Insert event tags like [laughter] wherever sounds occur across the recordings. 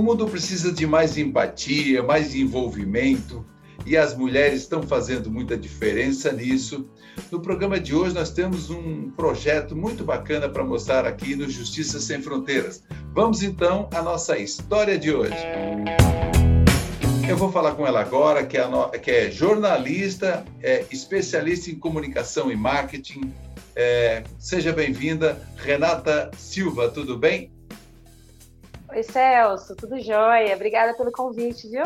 O mundo precisa de mais empatia, mais envolvimento, e as mulheres estão fazendo muita diferença nisso. No programa de hoje, nós temos um projeto muito bacana para mostrar aqui no Justiça Sem Fronteiras. Vamos então à nossa história de hoje. Eu vou falar com ela agora, que é, no... que é jornalista, é especialista em comunicação e marketing. É... Seja bem-vinda, Renata Silva, tudo bem? Oi, Celso, tudo jóia? Obrigada pelo convite, viu?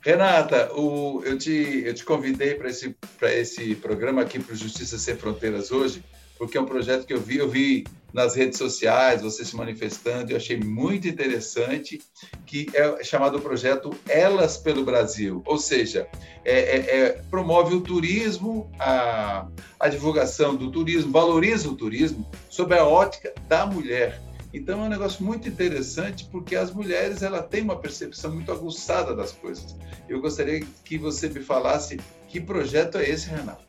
Renata, o, eu, te, eu te convidei para esse, esse programa aqui para o Justiça Sem Fronteiras hoje, porque é um projeto que eu vi, eu vi nas redes sociais, você se manifestando, eu achei muito interessante, que é chamado o projeto Elas pelo Brasil, ou seja, é, é, é, promove o turismo, a, a divulgação do turismo, valoriza o turismo sob a ótica da mulher. Então é um negócio muito interessante porque as mulheres ela têm uma percepção muito aguçada das coisas. Eu gostaria que você me falasse que projeto é esse, Renato.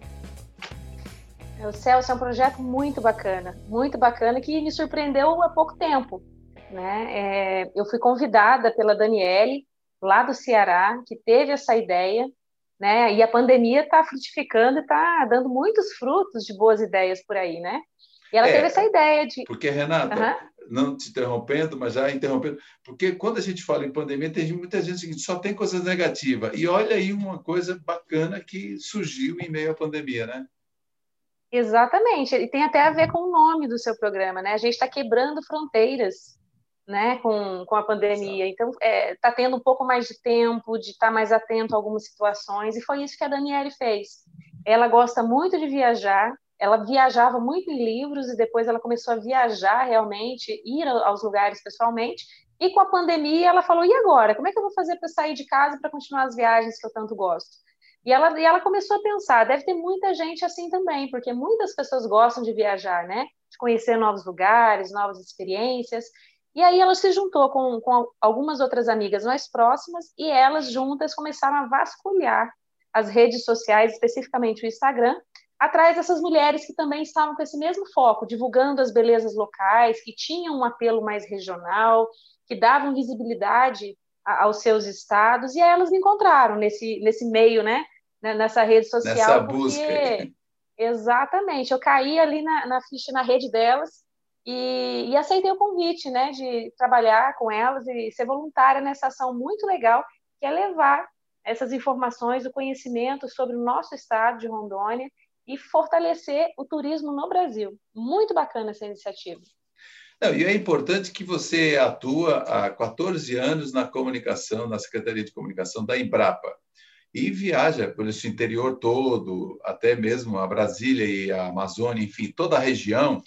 O Celso é um projeto muito bacana, muito bacana que me surpreendeu há pouco tempo. Né? É, eu fui convidada pela Daniele, lá do Ceará, que teve essa ideia, né? E a pandemia está frutificando e está dando muitos frutos de boas ideias por aí, né? E ela é, teve essa ideia de. Porque, Renata, uhum não te interrompendo, mas já interrompendo, porque quando a gente fala em pandemia, tem muita gente que só tem coisas negativas. E olha aí uma coisa bacana que surgiu em meio à pandemia, né? Exatamente, e tem até a ver com o nome do seu programa, né? A gente está quebrando fronteiras, né, com, com a pandemia. Então, está é, tá tendo um pouco mais de tempo, de estar tá mais atento a algumas situações, e foi isso que a Daniele fez. Ela gosta muito de viajar, ela viajava muito em livros e depois ela começou a viajar realmente, ir aos lugares pessoalmente. E com a pandemia, ela falou: e agora? Como é que eu vou fazer para sair de casa para continuar as viagens que eu tanto gosto? E ela, e ela começou a pensar: deve ter muita gente assim também, porque muitas pessoas gostam de viajar, né? De conhecer novos lugares, novas experiências. E aí ela se juntou com, com algumas outras amigas mais próximas e elas juntas começaram a vasculhar as redes sociais, especificamente o Instagram, atrás dessas mulheres que também estavam com esse mesmo foco, divulgando as belezas locais, que tinham um apelo mais regional, que davam visibilidade aos seus estados, e aí elas me encontraram nesse, nesse meio, né? Nessa rede social. Nessa busca. Exatamente, eu caí ali na, na ficha, na rede delas, e, e, aceitei o convite, né, de trabalhar com elas e ser voluntária nessa ação muito legal, que é levar essas informações, o conhecimento sobre o nosso estado de Rondônia e fortalecer o turismo no Brasil. Muito bacana essa iniciativa. Não, e é importante que você atua há 14 anos na comunicação, na Secretaria de Comunicação da Embrapa, e viaja por esse interior todo, até mesmo a Brasília e a Amazônia, enfim, toda a região,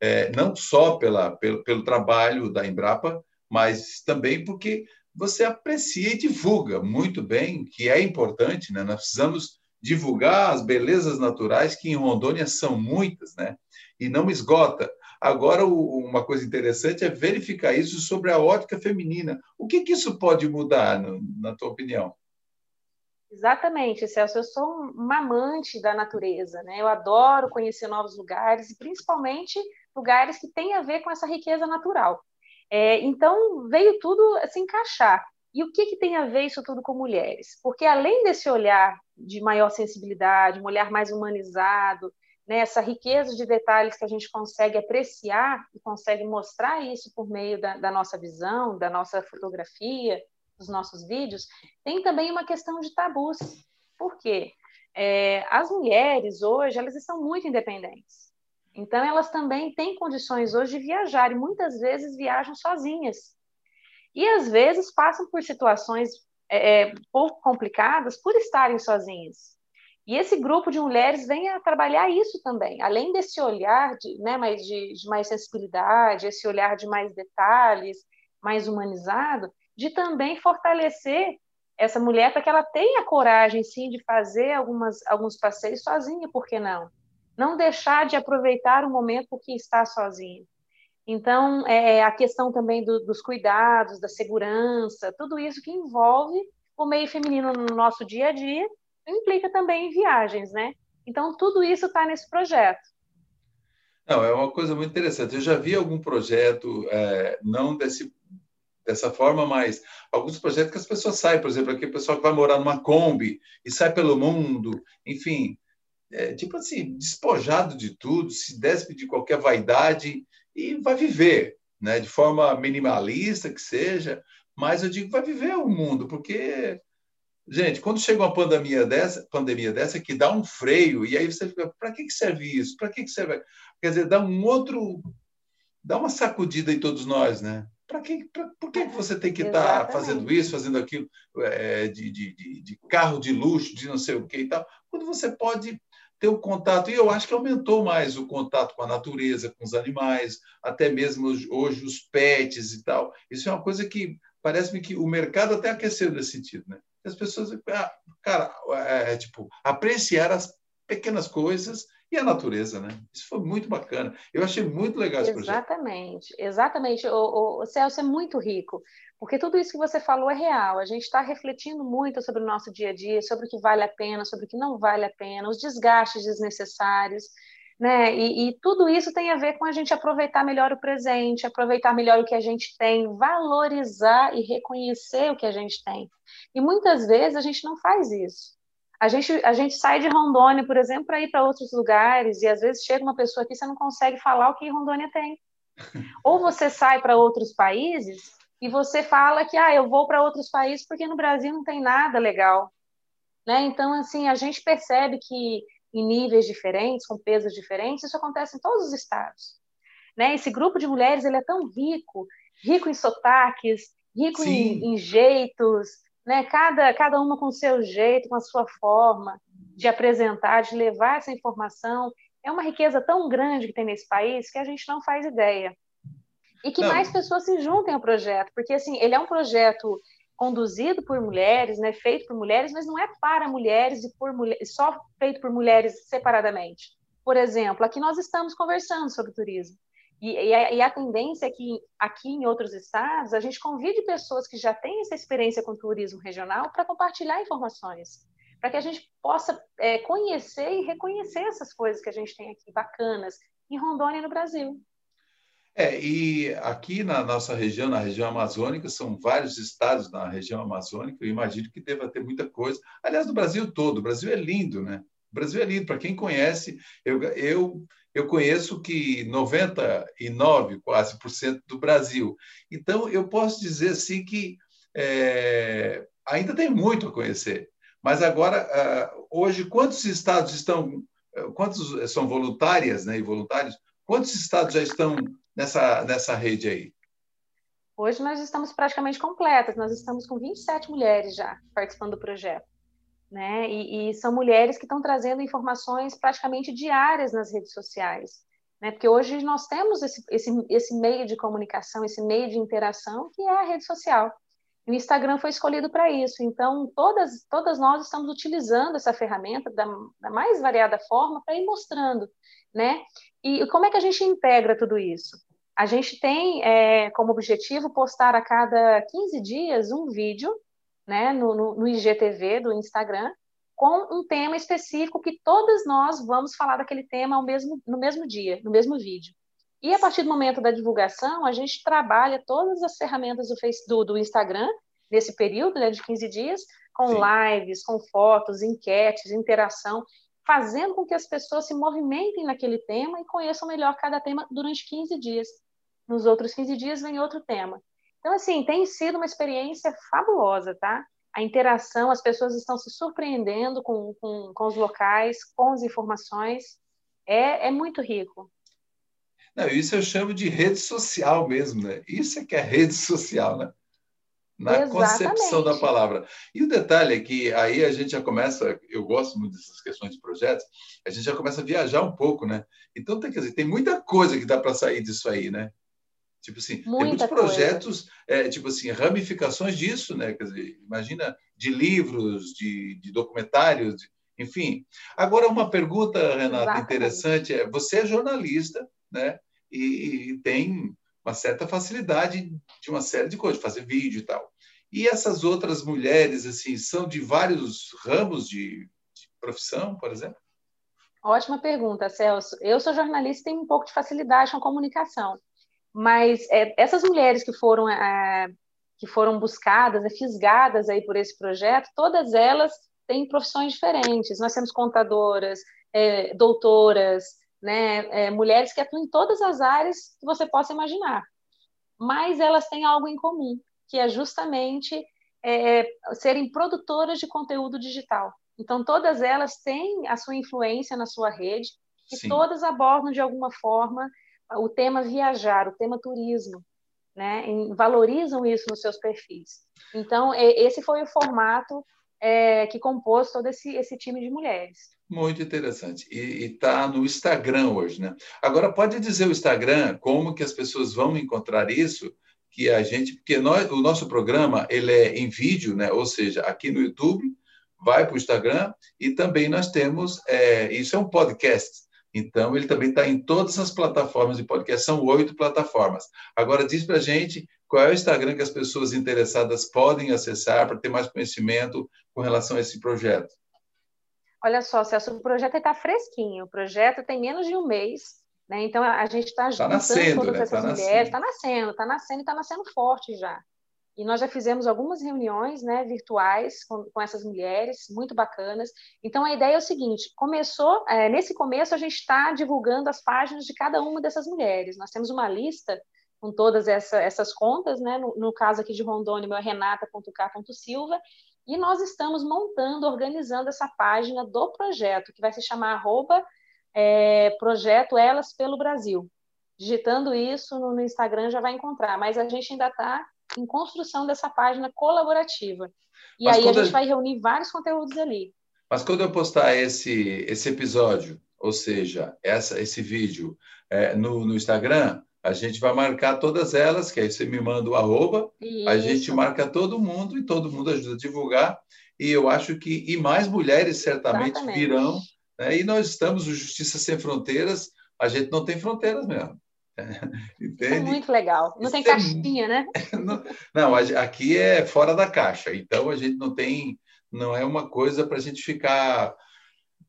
é, não só pela, pelo, pelo trabalho da Embrapa, mas também porque você aprecia e divulga muito bem, que é importante, né? Nós precisamos divulgar as belezas naturais, que em Rondônia são muitas, né? E não esgota. Agora, uma coisa interessante é verificar isso sobre a ótica feminina. O que, que isso pode mudar, na tua opinião? Exatamente, Celso. Eu sou uma amante da natureza, né? Eu adoro conhecer novos lugares, e principalmente lugares que têm a ver com essa riqueza natural. É, então, veio tudo se encaixar. E o que, que tem a ver isso tudo com mulheres? Porque além desse olhar de maior sensibilidade, um olhar mais humanizado, né, essa riqueza de detalhes que a gente consegue apreciar e consegue mostrar isso por meio da, da nossa visão, da nossa fotografia, dos nossos vídeos, tem também uma questão de tabus. Por quê? É, as mulheres hoje elas estão muito independentes. Então elas também têm condições hoje de viajar e muitas vezes viajam sozinhas e às vezes passam por situações é, é, pouco complicadas por estarem sozinhas. E esse grupo de mulheres vem a trabalhar isso também, além desse olhar de, né, mais, de, de mais sensibilidade, esse olhar de mais detalhes, mais humanizado, de também fortalecer essa mulher para que ela tenha coragem, sim, de fazer algumas, alguns passeios sozinha, por que não? Não deixar de aproveitar o momento porque está sozinha. Então, é, a questão também do, dos cuidados, da segurança, tudo isso que envolve o meio feminino no nosso dia a dia, implica também em viagens, né? Então, tudo isso está nesse projeto. Não, é uma coisa muito interessante. Eu já vi algum projeto, é, não desse, dessa forma, mas alguns projetos que as pessoas saem, por exemplo, aquele pessoal que vai morar numa Kombi e sai pelo mundo, enfim, é, tipo assim, despojado de tudo, se despe de qualquer vaidade e vai viver, né, de forma minimalista que seja, mas eu digo vai viver o mundo, porque gente, quando chega uma pandemia dessa, pandemia dessa que dá um freio e aí você fica, para que que serve isso? Para que que serve? Quer dizer, dá um outro dá uma sacudida em todos nós, né? Para que, pra, por que você tem que estar tá fazendo isso, fazendo aquilo, é, de, de, de, de, carro de luxo, de não sei o que e tal, quando você pode ter o contato, e eu acho que aumentou mais o contato com a natureza, com os animais, até mesmo hoje os pets e tal. Isso é uma coisa que parece-me que o mercado até aqueceu nesse sentido, né? As pessoas, ah, cara, é, é, tipo, apreciar as pequenas coisas e a natureza, né? Isso foi muito bacana. Eu achei muito legal esse projeto. Exatamente, exatamente. O Celso é muito rico, porque tudo isso que você falou é real. A gente está refletindo muito sobre o nosso dia a dia, sobre o que vale a pena, sobre o que não vale a pena, os desgastes desnecessários. Né? E, e, tudo isso tem a ver com a gente aproveitar melhor o presente, aproveitar melhor o que a gente tem, valorizar e reconhecer o que a gente tem. E muitas vezes a gente não faz isso. A gente, a gente sai de Rondônia, por exemplo, para ir para outros lugares, e às vezes chega uma pessoa aqui e você não consegue falar o que Rondônia tem. [laughs] Ou você sai para outros países e você fala que ah, eu vou para outros países porque no Brasil não tem nada legal. Né? Então, assim, a gente percebe que em níveis diferentes, com pesos diferentes, isso acontece em todos os estados. Né? Esse grupo de mulheres ele é tão rico, rico em sotaques, rico em, em, jeitos, né? Cada, cada uma com o seu jeito, com a sua forma de apresentar, de levar essa informação. É uma riqueza tão grande que tem nesse país que a gente não faz ideia. E que não. mais pessoas se juntem ao projeto, porque assim, ele é um projeto conduzido por mulheres, né, feito por mulheres, mas não é para mulheres e por mulheres, só feito por mulheres separadamente. Por exemplo, aqui nós estamos conversando sobre turismo. E, e, a, e, a, tendência é que aqui em outros estados a gente convide pessoas que já têm essa experiência com turismo regional para compartilhar informações, para que a gente possa é, conhecer e reconhecer essas coisas que a gente tem aqui bacanas em Rondônia no Brasil. É, e aqui na nossa região, na região amazônica, são vários estados na região amazônica, eu imagino que deva ter muita coisa. Aliás, no Brasil todo, o Brasil é lindo, né? O Brasil é lindo, para quem conhece, eu, eu eu conheço que 99 quase por cento do Brasil. Então, eu posso dizer assim que é, ainda tem muito a conhecer. Mas agora, uh, hoje, quantos estados estão, quantos são voluntárias né, e voluntários? Quantos estados já estão nessa, nessa rede aí? Hoje nós estamos praticamente completas, nós estamos com 27 mulheres já participando do projeto né? E, e, são mulheres que estão trazendo informações praticamente diárias nas redes sociais, né? Porque hoje nós temos esse, esse, esse meio de comunicação, esse meio de interação que é a rede social. E o Instagram foi escolhido para isso. Então, todas, todas nós estamos utilizando essa ferramenta da, da mais variada forma para ir mostrando, né? E como é que a gente integra tudo isso? A gente tem é, como objetivo postar a cada 15 dias um vídeo né, no, no, no IGTV do Instagram, com um tema específico que todas nós vamos falar daquele tema ao mesmo, no mesmo dia, no mesmo vídeo. E a partir do momento da divulgação, a gente trabalha todas as ferramentas do, face, do, do Instagram, nesse período né, de 15 dias, com Sim. lives, com fotos, enquetes, interação, fazendo com que as pessoas se movimentem naquele tema e conheçam melhor cada tema durante 15 dias. Nos outros 15 dias vem outro tema. Então, assim, tem sido uma experiência fabulosa, tá? A interação, as pessoas estão se surpreendendo com, com, com os locais, com as informações. É, é muito rico. Não, isso eu chamo de rede social mesmo, né? Isso é que é rede social, né? Na Exatamente. concepção da palavra. E o detalhe é que aí a gente já começa, eu gosto muito dessas questões de projetos, a gente já começa a viajar um pouco, né? Então, tem, quer dizer, tem muita coisa que dá para sair disso aí, né? Tipo assim, Muita tem muitos projetos, é, tipo assim, ramificações disso, né? Quer dizer, imagina de livros, de, de documentários, de, enfim. Agora, uma pergunta, Renata, Exatamente. interessante é: você é jornalista, né? E, e, tem uma certa facilidade de uma série de coisas, fazer vídeo e tal. E essas outras mulheres, assim, são de vários ramos de, de profissão, por exemplo? Ótima pergunta, Celso. Eu sou jornalista e tenho um pouco de facilidade com comunicação. Mas é, essas mulheres que foram é, que foram buscadas, né, fisgadas aí por esse projeto, todas elas têm profissões diferentes. Nós temos contadoras, é, doutoras, né, é, mulheres que atuam em todas as áreas que você possa imaginar. Mas elas têm algo em comum, que é justamente é, serem produtoras de conteúdo digital. Então, todas elas têm a sua influência na sua rede e Sim. todas abordam, de alguma forma, o tema viajar, o tema turismo, né? E valorizam isso nos seus perfis. Então, esse foi o formato é, que compôs todo esse, esse time de mulheres. Muito interessante. E está no Instagram hoje, né? Agora, pode dizer o Instagram, como que as pessoas vão encontrar isso, que a gente... Porque nós, o nosso programa, ele é em vídeo, né? Ou seja, aqui no YouTube, vai para o Instagram, e também nós temos... É, isso é um podcast, então, ele também está em todas as plataformas de podcast, são oito plataformas. Agora, diz para a gente qual é o Instagram que as pessoas interessadas podem acessar para ter mais conhecimento com relação a esse projeto. Olha só, Celso, o projeto está fresquinho. O projeto tem menos de um mês, né? Então a gente está tá nascendo, todas né? essas tá mulheres, está nascendo, está nascendo e está nascendo forte já. E nós já fizemos algumas reuniões né, virtuais com, com, essas mulheres, muito bacanas. Então, a ideia é o seguinte: começou, é, nesse começo, a gente está divulgando as páginas de cada uma dessas mulheres. Nós temos uma lista com todas essa, essas contas, né? No, no, caso aqui de Rondônia, é renata.k.silva, e nós estamos montando, organizando essa página do projeto, que vai se chamar arroba, é, Projeto Elas pelo Brasil. Digitando isso no Instagram já vai encontrar, mas a gente ainda está em construção dessa página colaborativa. E mas aí a gente vai reunir vários conteúdos ali. Mas quando eu postar esse, esse episódio, ou seja, essa, esse vídeo é, no, no Instagram, a gente vai marcar todas elas, que aí você me manda o arroba, Isso. a gente marca todo mundo e todo mundo ajuda a divulgar. E eu acho que e mais mulheres certamente Exatamente. virão. Né? E nós estamos, o Justiça Sem Fronteiras, a gente não tem fronteiras mesmo. [laughs] Entende? É muito legal. Não Isso tem é... caixinha, né? [laughs] não, aqui é fora da caixa. Então a gente não tem, não é uma coisa para a gente ficar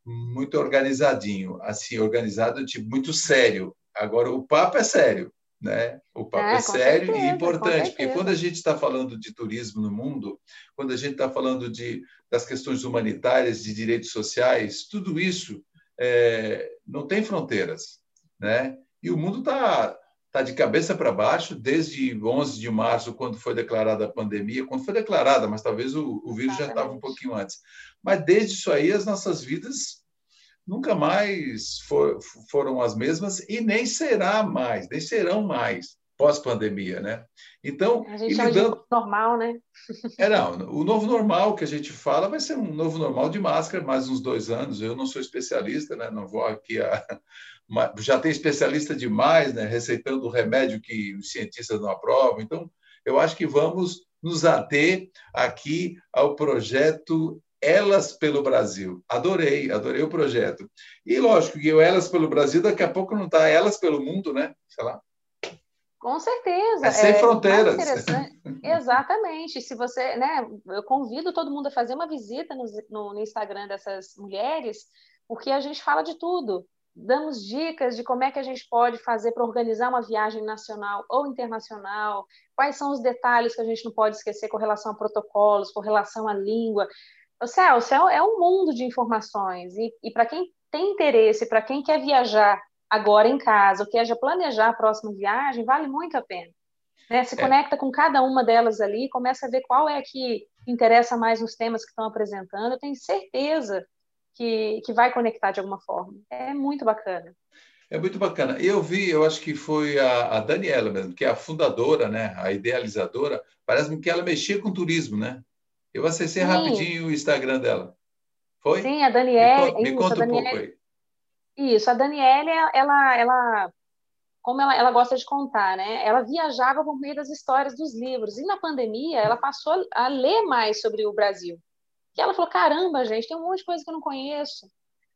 muito organizadinho, assim, organizado, tipo, muito sério. Agora, o papo é sério, né? O papo é, é sério certeza, e importante, porque quando a gente está falando de turismo no mundo, quando a gente está falando de, das questões humanitárias, de direitos sociais, tudo isso é, não tem fronteiras, né? E o mundo está tá de cabeça para baixo desde 11 de março, quando foi declarada a pandemia, quando foi declarada, mas talvez o, o vírus já estava um pouquinho antes. Mas desde isso aí, as nossas vidas nunca mais for, foram as mesmas e nem será mais, nem serão mais pós-pandemia, né? Então, a gente lidando... de normal, né? [laughs] é, não, o novo normal que a gente fala vai ser um novo normal de máscara, mais uns dois anos. Eu não sou especialista, né? Não vou aqui a... [laughs] Já tem especialista demais, né? Receitando o remédio que os cientistas não aprovam. Então, eu acho que vamos nos ater aqui ao projeto elas pelo Brasil. Adorei, adorei o projeto. E lógico que o Elas pelo Brasil, daqui a pouco não está Elas pelo Mundo, né? Sei lá. Com certeza. É sem é, fronteiras. [laughs] Exatamente. Se você, né, eu convido todo mundo a fazer uma visita no, no, no Instagram dessas mulheres, porque a gente fala de tudo. Damos dicas de como é que a gente pode fazer para organizar uma viagem nacional ou internacional, quais são os detalhes que a gente não pode esquecer com relação a protocolos, com relação à língua. O Celso, é, é um mundo de informações. E, e para quem tem interesse, para quem quer viajar agora em casa, ou quer já planejar a próxima viagem, vale muito a pena. Né? Se é. conecta com cada uma delas ali, começa a ver qual é que interessa mais nos temas que estão apresentando. Eu tenho certeza que, que vai conectar de alguma forma. É muito bacana. É muito bacana. Eu vi, eu acho que foi a, a Daniela mesmo, que é a fundadora, né, a idealizadora. Parece-me que ela mexia com turismo, né? Eu acessei Sim. rapidinho o Instagram dela. Foi? Sim, a Daniela. Me, conta, me conta um Daniele, pouco aí. Isso, a Daniela, ela, ela como ela, ela gosta de contar, né? Ela viajava por meio das histórias dos livros. E na pandemia, ela passou a ler mais sobre o Brasil. E ela falou: caramba, gente, tem um monte de coisa que eu não conheço.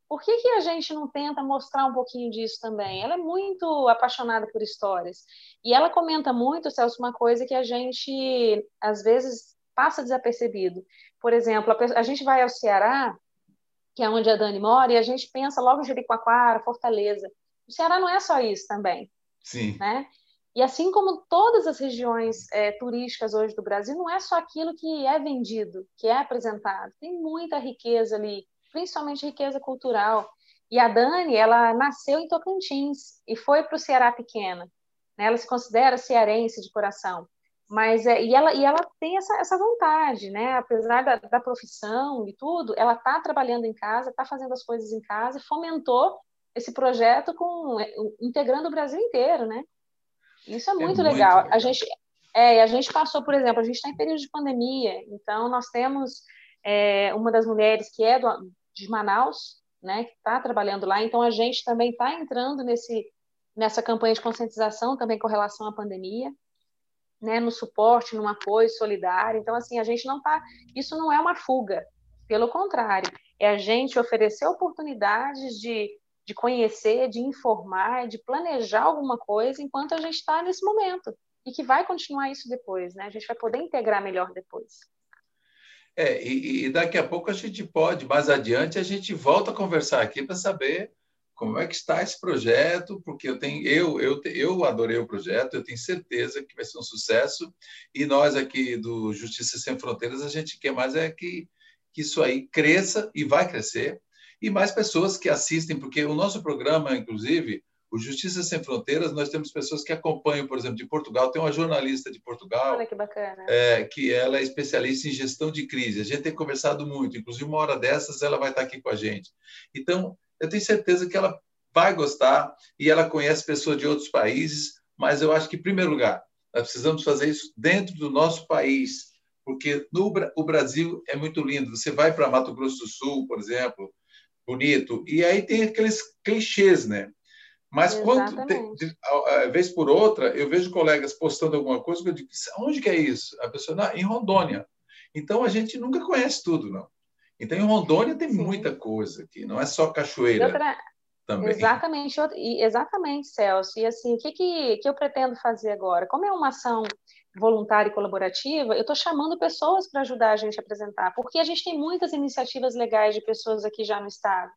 Por que, que a gente não tenta mostrar um pouquinho disso também? Ela é muito apaixonada por histórias. E ela comenta muito, Celso, uma coisa que a gente, às vezes, passa desapercebido. Por exemplo, a, a gente vai ao Ceará, que é onde a Dani mora, e a gente pensa logo em Jericoacoara, Fortaleza. O Ceará não é só isso também. Sim. Né? E assim como todas as regiões é, turísticas hoje do Brasil, não é só aquilo que é vendido, que é apresentado. Tem muita riqueza ali, principalmente riqueza cultural. E a Dani, ela nasceu em Tocantins e foi para o Ceará Pequena. Né? Ela se considera cearense de coração. Mas é, e, ela, e ela tem essa, essa vontade, né? Apesar da, da profissão e tudo, ela está trabalhando em casa, está fazendo as coisas em casa e fomentou esse projeto com integrando o Brasil inteiro, né? Isso é muito, é muito legal. legal. A gente, é, a gente passou, por exemplo, a gente está em período de pandemia, então nós temos é, uma das mulheres que é do, de Manaus, né, que está trabalhando lá, então a gente também está entrando nesse, nessa campanha de conscientização também com relação à pandemia, né, no suporte, no apoio solidário. Então, assim, a gente não está. Isso não é uma fuga, pelo contrário, é a gente oferecer oportunidades de de conhecer, de informar, de planejar alguma coisa enquanto a gente está nesse momento. E que vai continuar isso depois, né? A gente vai poder integrar melhor depois. É, e, e daqui a pouco a gente pode, mais adiante, a gente volta a conversar aqui para saber como é que está esse projeto, porque eu tenho eu, eu eu adorei o projeto, eu tenho certeza que vai ser um sucesso e nós aqui do Justiça Sem Fronteiras a gente quer mais é que, que isso aí cresça e vai crescer e mais pessoas que assistem, porque o nosso programa, inclusive, o Justiça Sem Fronteiras, nós temos pessoas que acompanham, por exemplo, de Portugal. Tem uma jornalista de Portugal. Olha que bacana. É, que ela é especialista em gestão de crise. A gente tem conversado muito, inclusive uma hora dessas ela vai estar aqui com a gente. Então, eu tenho certeza que ela vai gostar e ela conhece pessoas de outros países, mas eu acho que, em primeiro lugar, nós precisamos fazer isso dentro do nosso país, porque no, o Brasil é muito lindo. Você vai para Mato Grosso do Sul, por exemplo, bonito. E aí tem aqueles clichês, né? Mas quando, vez por outra, eu vejo colegas postando alguma coisa que eu digo, onde que é isso? A pessoa, não, em Rondônia. Então, a gente nunca conhece tudo, não. Então, em Rondônia tem Sim. muita coisa aqui, não é só cachoeira. Outra... Também. Exatamente, exatamente, Celso. E assim, o que, que, que eu pretendo fazer agora? Como é uma ação voluntária e colaborativa, eu estou chamando pessoas para ajudar a gente a apresentar, porque a gente tem muitas iniciativas legais de pessoas aqui já no estado.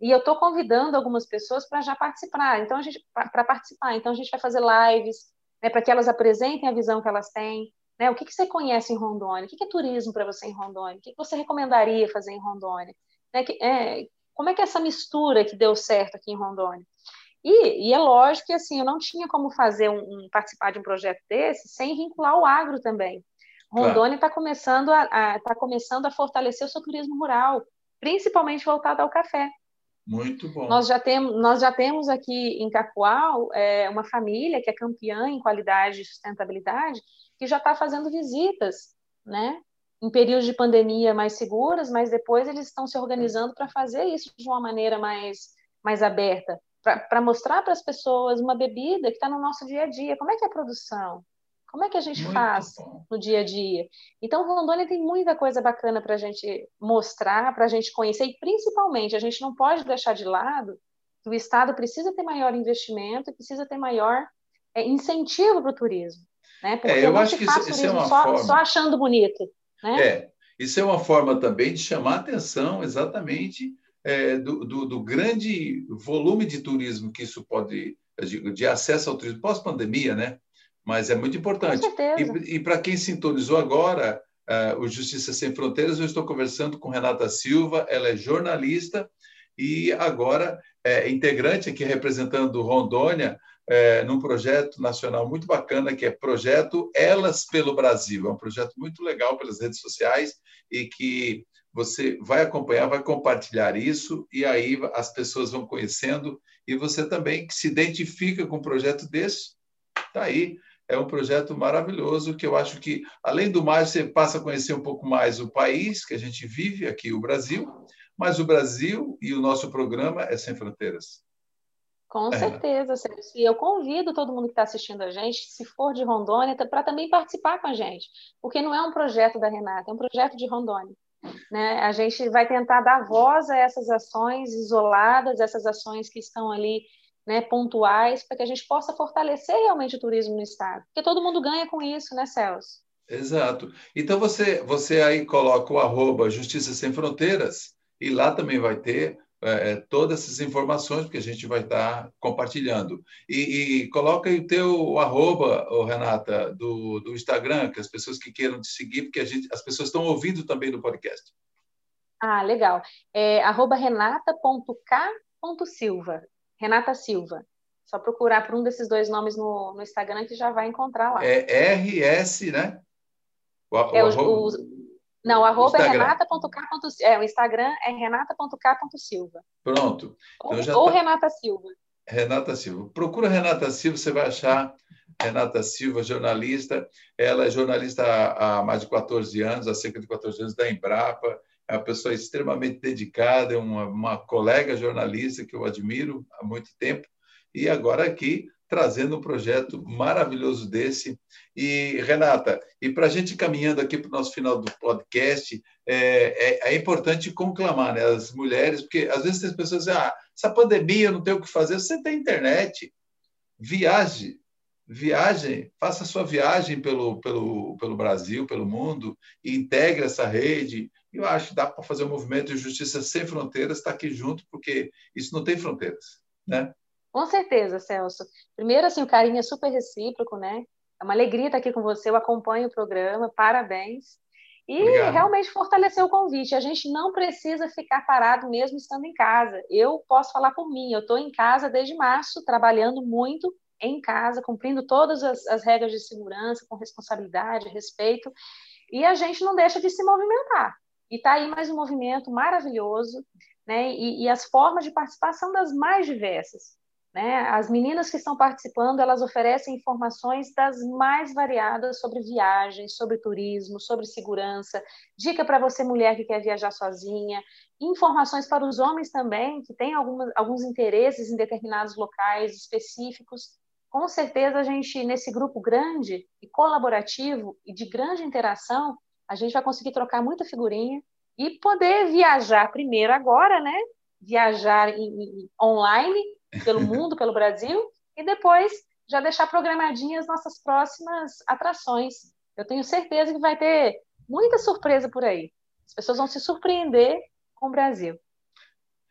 E eu estou convidando algumas pessoas para já participar. Então a gente para participar. Então a gente vai fazer lives, né, para que elas apresentem a visão que elas têm. Né? O que, que você conhece em Rondônia? O que, que é turismo para você em Rondônia? O que, que você recomendaria fazer em Rondônia? Né? Que, é, como é que é essa mistura que deu certo aqui em Rondônia? E, e, é lógico que assim, eu não tinha como fazer um, um, participar de um projeto desse sem vincular o agro também. Rondônia está claro. começando, a, a, tá começando a fortalecer o seu turismo rural, principalmente voltado ao café. Muito bom. Nós já temos, nós já temos aqui em Cacoal é, uma família que é campeã em qualidade e sustentabilidade, que já está fazendo visitas, né? Em períodos de pandemia mais seguras, mas depois eles estão se organizando para fazer isso de uma maneira mais, mais aberta para mostrar para as pessoas uma bebida que está no nosso dia a dia. Como é que é a produção? Como é que a gente Muito faz bom. no dia a dia? Então, Rondônia tem muita coisa bacana para a gente mostrar, para a gente conhecer, e principalmente, a gente não pode deixar de lado que o Estado precisa ter maior investimento precisa ter maior é, incentivo para o turismo. Né? Porque é, eu acho que isso, isso é uma só, forma... só achando bonito. Né? É, isso é uma forma também de chamar atenção exatamente é, do, do, do, grande volume de turismo que isso pode, de, de acesso ao turismo pós-pandemia, né? Mas é muito importante. E, e para quem sintonizou agora, uh, o Justiça Sem Fronteiras, eu estou conversando com Renata Silva, ela é jornalista e agora é integrante aqui representando Rondônia é, num projeto nacional muito bacana que é Projeto Elas pelo Brasil. É um projeto muito legal pelas redes sociais e que você vai acompanhar, vai compartilhar isso, e aí as pessoas vão conhecendo, e você também que se identifica com um projeto desse, está aí. É um projeto maravilhoso que eu acho que, além do mais, você passa a conhecer um pouco mais o país que a gente vive, aqui o Brasil, mas o Brasil e o nosso programa é Sem Fronteiras. Com é. certeza, Sérgio. E eu convido todo mundo que está assistindo a gente, se for de Rondônia, para também participar com a gente, porque não é um projeto da Renata, é um projeto de Rondônia. Né? A gente vai tentar dar voz a essas ações isoladas, essas ações que estão ali né, pontuais, para que a gente possa fortalecer realmente o turismo no estado. Porque todo mundo ganha com isso, né, Celso? Exato. Então você, você aí coloca o arroba Justiça Sem Fronteiras e lá também vai ter é, todas essas informações, porque a gente vai estar compartilhando. E, e coloca aí o teu arroba, oh, Renata, do, do Instagram, que as pessoas que queiram te seguir, porque a gente, as pessoas estão ouvindo também no podcast. Ah, legal. É arroba renata.k.silva. Renata Silva. Só procurar por um desses dois nomes no, no Instagram que já vai encontrar lá. É RS, né? O, é, o, arroba... o, não, o arroba é renata.k.silva. É, o Instagram é renata.k.silva. Pronto. Então, ou, ou tá... Renata Silva. Renata Silva. Procura Renata Silva, você vai achar Renata Silva, jornalista. Ela é jornalista há, há mais de 14 anos, há cerca de 14 anos, da Embrapa é uma pessoa extremamente dedicada, uma, uma colega jornalista que eu admiro há muito tempo, e agora aqui trazendo um projeto maravilhoso desse. E, Renata, e para a gente caminhando aqui para o nosso final do podcast, é, é, é, importante conclamar né, as mulheres, porque às vezes as pessoas dizem, ah, essa pandemia, eu não tenho o que fazer. Você tem internet, viaje, viagem, faça sua viagem pelo, pelo, pelo Brasil, pelo mundo, e integre essa rede, eu acho que dá para fazer um movimento de justiça sem fronteiras, estar tá aqui junto, porque isso não tem fronteiras, né? Com certeza, Celso. Primeiro, assim, o carinho é super recíproco, né? É uma alegria estar aqui com você, eu acompanho o programa, parabéns. E Obrigado. realmente fortalecer o convite. A gente não precisa ficar parado mesmo estando em casa. Eu posso falar por mim, eu estou em casa desde março, trabalhando muito em casa, cumprindo todas as, as regras de segurança, com responsabilidade, respeito, e a gente não deixa de se movimentar. E está aí mais um movimento maravilhoso, né? E, e, as formas de participação das mais diversas. Né? As meninas que estão participando, elas oferecem informações das mais variadas sobre viagens, sobre turismo, sobre segurança, dica para você mulher que quer viajar sozinha, informações para os homens também que têm alguns interesses em determinados locais específicos. Com certeza a gente nesse grupo grande e colaborativo e de grande interação a gente vai conseguir trocar muita figurinha e poder viajar primeiro agora, né? Viajar em, em, online pelo [laughs] mundo, pelo Brasil, e depois já deixar programadinhas nossas próximas atrações. Eu tenho certeza que vai ter muita surpresa por aí. As pessoas vão se surpreender com o Brasil.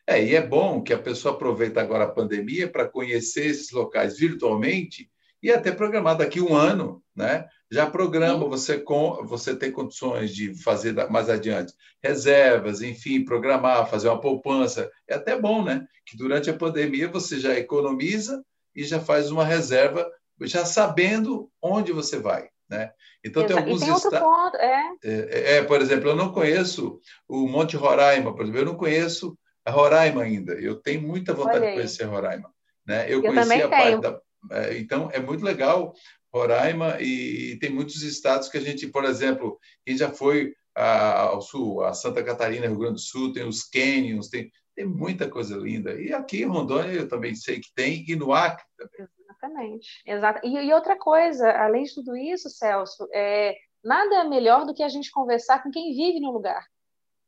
É, e é bom que a pessoa aproveite agora a pandemia para conhecer esses locais virtualmente e até programar daqui um ano, né? Já programa, você, com, você tem condições de fazer mais adiante reservas, enfim, programar, fazer uma poupança. É até bom, né? Que durante a pandemia você já economiza e já faz uma reserva, já sabendo onde você vai. Né? Então tem alguns estados. É. É, é, por exemplo, eu não conheço o Monte Roraima, por exemplo, eu não conheço a Roraima ainda. Eu tenho muita vontade de conhecer Roraima. Né? Eu, eu conheci a parte da. É, então é muito legal Roraima e tem muitos estados que a gente, por exemplo, quem já foi ao sul, a Santa Catarina, Rio Grande do Sul, tem os canyons, tem, tem muita coisa linda. E aqui em Rondônia eu também sei que tem, e no Acre também. Exatamente. Exato. E, e outra coisa, além de tudo isso, Celso, é, nada melhor do que a gente conversar com quem vive no lugar.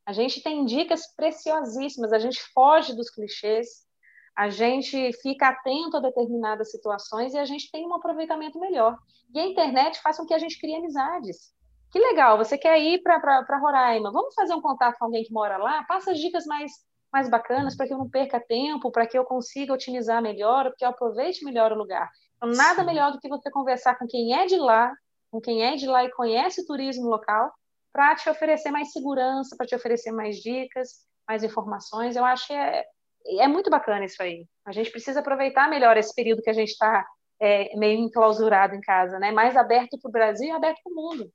A gente tem dicas preciosíssimas, a gente foge dos clichês, a gente fica atento a determinadas situações e a gente tem um aproveitamento melhor. E a internet faz com que a gente crie amizades. Que legal, você quer ir para Roraima, vamos fazer um contato com alguém que mora lá? Passa as dicas mais, mais bacanas para que eu não perca tempo, para que eu consiga otimizar melhor, para que eu aproveite melhor o lugar. Então, nada melhor do que você conversar com quem é de lá, com quem é de lá e conhece o turismo local, para te oferecer mais segurança, para te oferecer mais dicas, mais informações. Eu acho que é, é muito bacana isso aí. A gente precisa aproveitar melhor esse período que a gente está é, meio enclausurado em casa, né? Mais aberto para o Brasil e aberto para o mundo.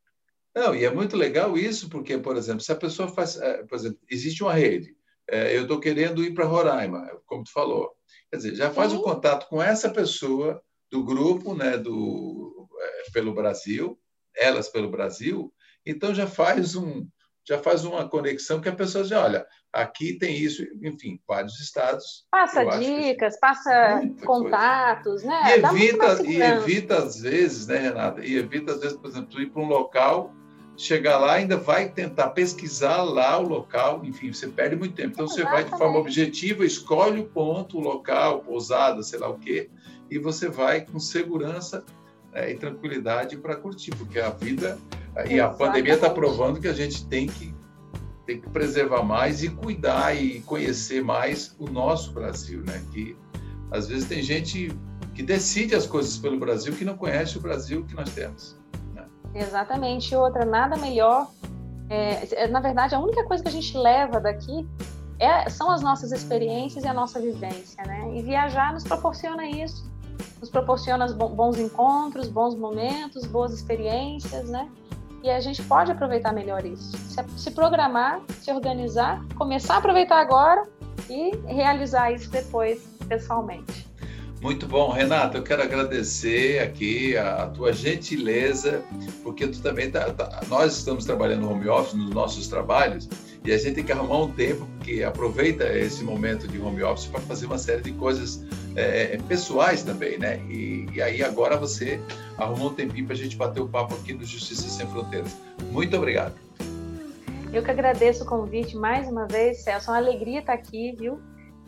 Não, e é muito legal isso, porque, por exemplo, se a pessoa faz, é, por exemplo, existe uma rede, é, eu estou querendo ir para Roraima, como tu falou, quer dizer, já faz o contato com essa pessoa do grupo, né, do é, pelo Brasil, elas pelo Brasil, então já faz um, já faz uma conexão que a pessoa diz, olha, aqui tem isso, enfim, vários estados. Passa dicas, passa contatos, coisa. né? E evita, e evita às vezes, né, Renata? E evita às vezes, por exemplo, ir para um local, chegar lá, ainda vai tentar pesquisar lá o local, enfim, você perde muito tempo. Então você vai de forma objetiva, escolhe o ponto, o local, pousada, sei lá o quê, e você vai com segurança né, e tranquilidade para curtir, porque a vida e a pandemia está provando que a gente tem que tem que preservar mais e cuidar e conhecer mais o nosso Brasil, né? Que às vezes tem gente que decide as coisas pelo Brasil que não conhece o Brasil que nós temos. Né? Exatamente. Outra, nada melhor. É, na verdade, a única coisa que a gente leva daqui é, são as nossas experiências e a nossa vivência, né? E viajar nos proporciona isso, nos proporciona bons encontros, bons momentos, boas experiências, né? E a gente pode aproveitar melhor isso. Se, programar, se organizar, começar a aproveitar agora e realizar isso depois pessoalmente. Muito bom, Renata. Eu quero agradecer aqui a, tua gentileza, porque tu também tá, tá, nós estamos trabalhando home office nos nossos trabalhos e a gente tem que arrumar um tempo que aproveita esse momento de home office para fazer uma série de coisas é, é, pessoais também, né? E, e, aí agora você arrumou um tempinho para a gente bater o papo aqui no Justiça Sem Fronteiras. Muito obrigado. Eu que agradeço o convite mais uma vez, Celso. É uma alegria estar aqui, viu?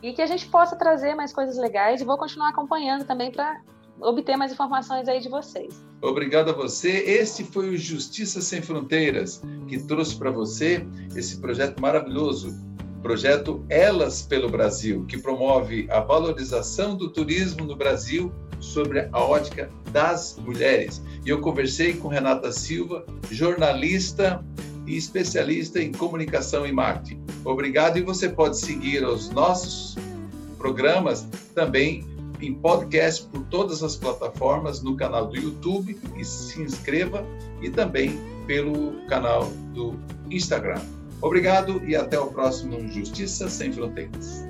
e que a gente possa trazer mais coisas legais e vou continuar acompanhando também para obter mais informações aí de vocês. Obrigado a você. Este foi o Justiça Sem Fronteiras, que trouxe para você esse projeto maravilhoso, projeto Elas pelo Brasil, que promove a valorização do turismo no Brasil sobre a ótica das mulheres. E eu conversei com Renata Silva, jornalista e especialista em comunicação e marketing. Obrigado e você pode seguir os nossos programas também em podcast por todas as plataformas no canal do YouTube e se inscreva e também pelo canal do Instagram. Obrigado e até o próximo Justiça Sem Fronteiras.